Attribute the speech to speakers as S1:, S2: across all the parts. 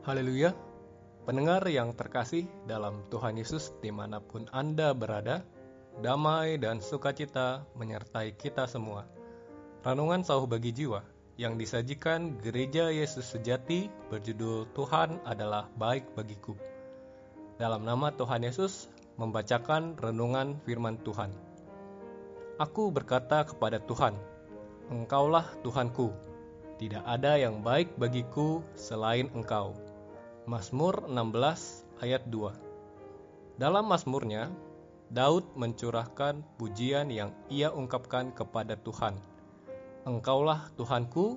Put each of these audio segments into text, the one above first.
S1: Haleluya, pendengar yang terkasih dalam Tuhan Yesus di mana pun Anda berada, damai dan sukacita menyertai kita semua. Renungan Sauh Bagi Jiwa yang disajikan Gereja Yesus Sejati berjudul Tuhan adalah baik bagiku. Dalam nama Tuhan Yesus membacakan renungan firman Tuhan. Aku berkata kepada Tuhan, Engkaulah Tuhanku, tidak ada yang baik bagiku selain Engkau. Mazmur 16 ayat 2 Dalam Mazmurnya, Daud mencurahkan pujian yang ia ungkapkan kepada Tuhan. Engkaulah Tuhanku,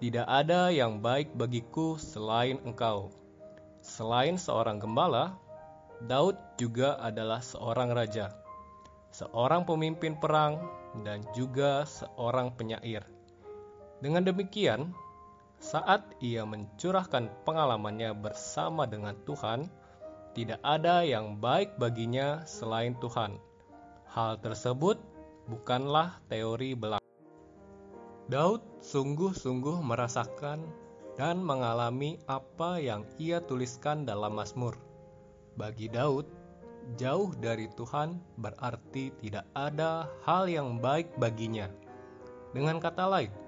S1: tidak ada yang baik bagiku selain Engkau. Selain seorang gembala, Daud juga adalah seorang raja, seorang pemimpin perang, dan juga seorang penyair. Dengan demikian, saat ia mencurahkan pengalamannya bersama dengan Tuhan, tidak ada yang baik baginya selain Tuhan. Hal tersebut bukanlah teori belaka. Daud sungguh-sungguh merasakan dan mengalami apa yang ia tuliskan dalam Mazmur. Bagi Daud, jauh dari Tuhan berarti tidak ada hal yang baik baginya. Dengan kata lain,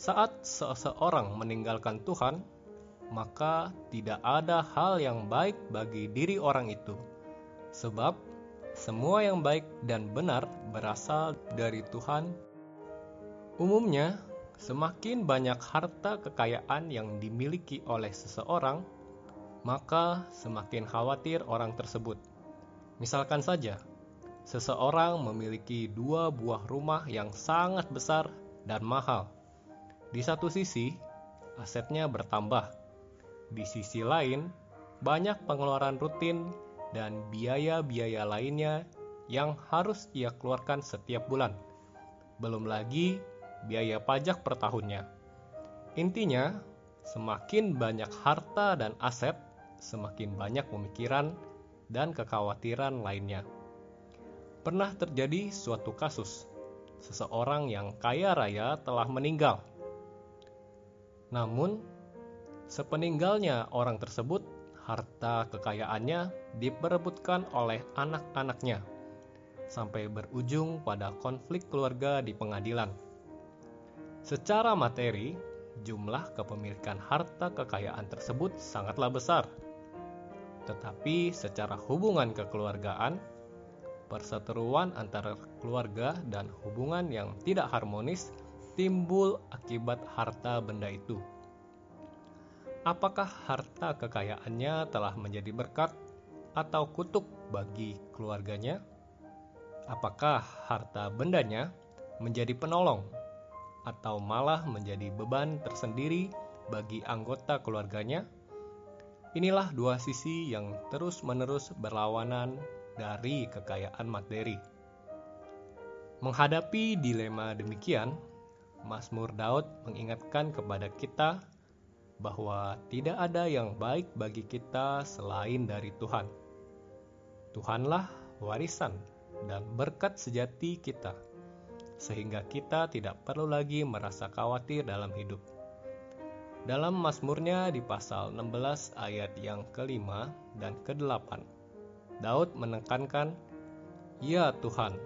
S1: saat seseorang meninggalkan Tuhan, maka tidak ada hal yang baik bagi diri orang itu, sebab semua yang baik dan benar berasal dari Tuhan. Umumnya, semakin banyak harta kekayaan yang dimiliki oleh seseorang, maka semakin khawatir orang tersebut. Misalkan saja, seseorang memiliki dua buah rumah yang sangat besar dan mahal di satu sisi, asetnya bertambah. Di sisi lain, banyak pengeluaran rutin dan biaya-biaya lainnya yang harus ia keluarkan setiap bulan. Belum lagi biaya pajak per tahunnya. Intinya, semakin banyak harta dan aset, semakin banyak pemikiran dan kekhawatiran lainnya. Pernah terjadi suatu kasus, seseorang yang kaya raya telah meninggal namun, sepeninggalnya orang tersebut, harta kekayaannya diperebutkan oleh anak-anaknya sampai berujung pada konflik keluarga di pengadilan. Secara materi, jumlah kepemilikan harta kekayaan tersebut sangatlah besar. Tetapi secara hubungan kekeluargaan, perseteruan antara keluarga dan hubungan yang tidak harmonis timbul akibat harta benda itu. Apakah harta kekayaannya telah menjadi berkat atau kutuk bagi keluarganya? Apakah harta bendanya menjadi penolong atau malah menjadi beban tersendiri bagi anggota keluarganya? Inilah dua sisi yang terus-menerus berlawanan dari kekayaan materi. Menghadapi dilema demikian, Mazmur Daud mengingatkan kepada kita bahwa tidak ada yang baik bagi kita selain dari Tuhan. Tuhanlah warisan dan berkat sejati kita, sehingga kita tidak perlu lagi merasa khawatir dalam hidup. Dalam Mazmurnya di pasal 16 ayat yang kelima dan kedelapan, Daud menekankan, Ya Tuhan,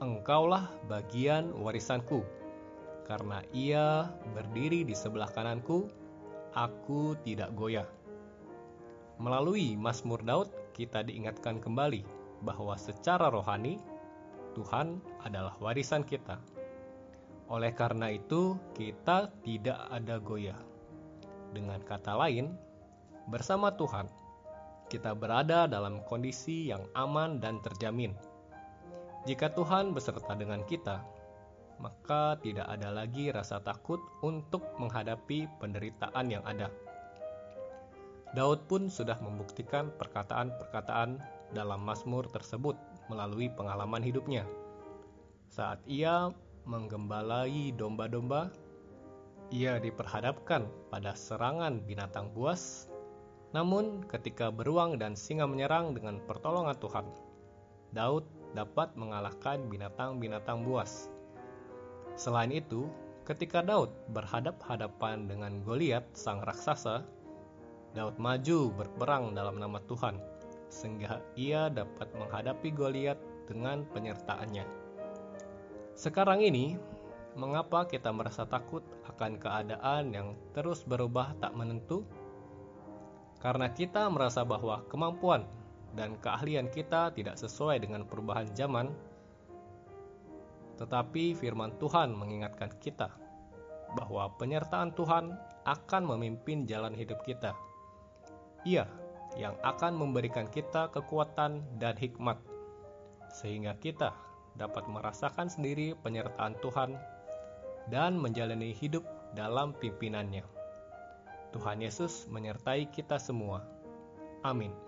S1: Engkaulah bagian warisanku, karena ia berdiri di sebelah kananku, aku tidak goyah. Melalui Mazmur Daud, kita diingatkan kembali bahwa secara rohani, Tuhan adalah warisan kita. Oleh karena itu, kita tidak ada goyah. Dengan kata lain, bersama Tuhan, kita berada dalam kondisi yang aman dan terjamin. Jika Tuhan beserta dengan kita, maka tidak ada lagi rasa takut untuk menghadapi penderitaan yang ada. Daud pun sudah membuktikan perkataan-perkataan dalam Mazmur tersebut melalui pengalaman hidupnya. Saat ia menggembalai domba-domba, ia diperhadapkan pada serangan binatang buas. Namun, ketika beruang dan singa menyerang dengan pertolongan Tuhan, Daud dapat mengalahkan binatang-binatang buas. Selain itu, ketika Daud berhadap-hadapan dengan Goliat sang raksasa, Daud maju berperang dalam nama Tuhan, sehingga ia dapat menghadapi Goliat dengan penyertaannya. Sekarang ini, mengapa kita merasa takut akan keadaan yang terus berubah tak menentu? Karena kita merasa bahwa kemampuan dan keahlian kita tidak sesuai dengan perubahan zaman, tetapi firman Tuhan mengingatkan kita bahwa penyertaan Tuhan akan memimpin jalan hidup kita. Ia yang akan memberikan kita kekuatan dan hikmat, sehingga kita dapat merasakan sendiri penyertaan Tuhan dan menjalani hidup dalam pimpinannya. Tuhan Yesus menyertai kita semua. Amin.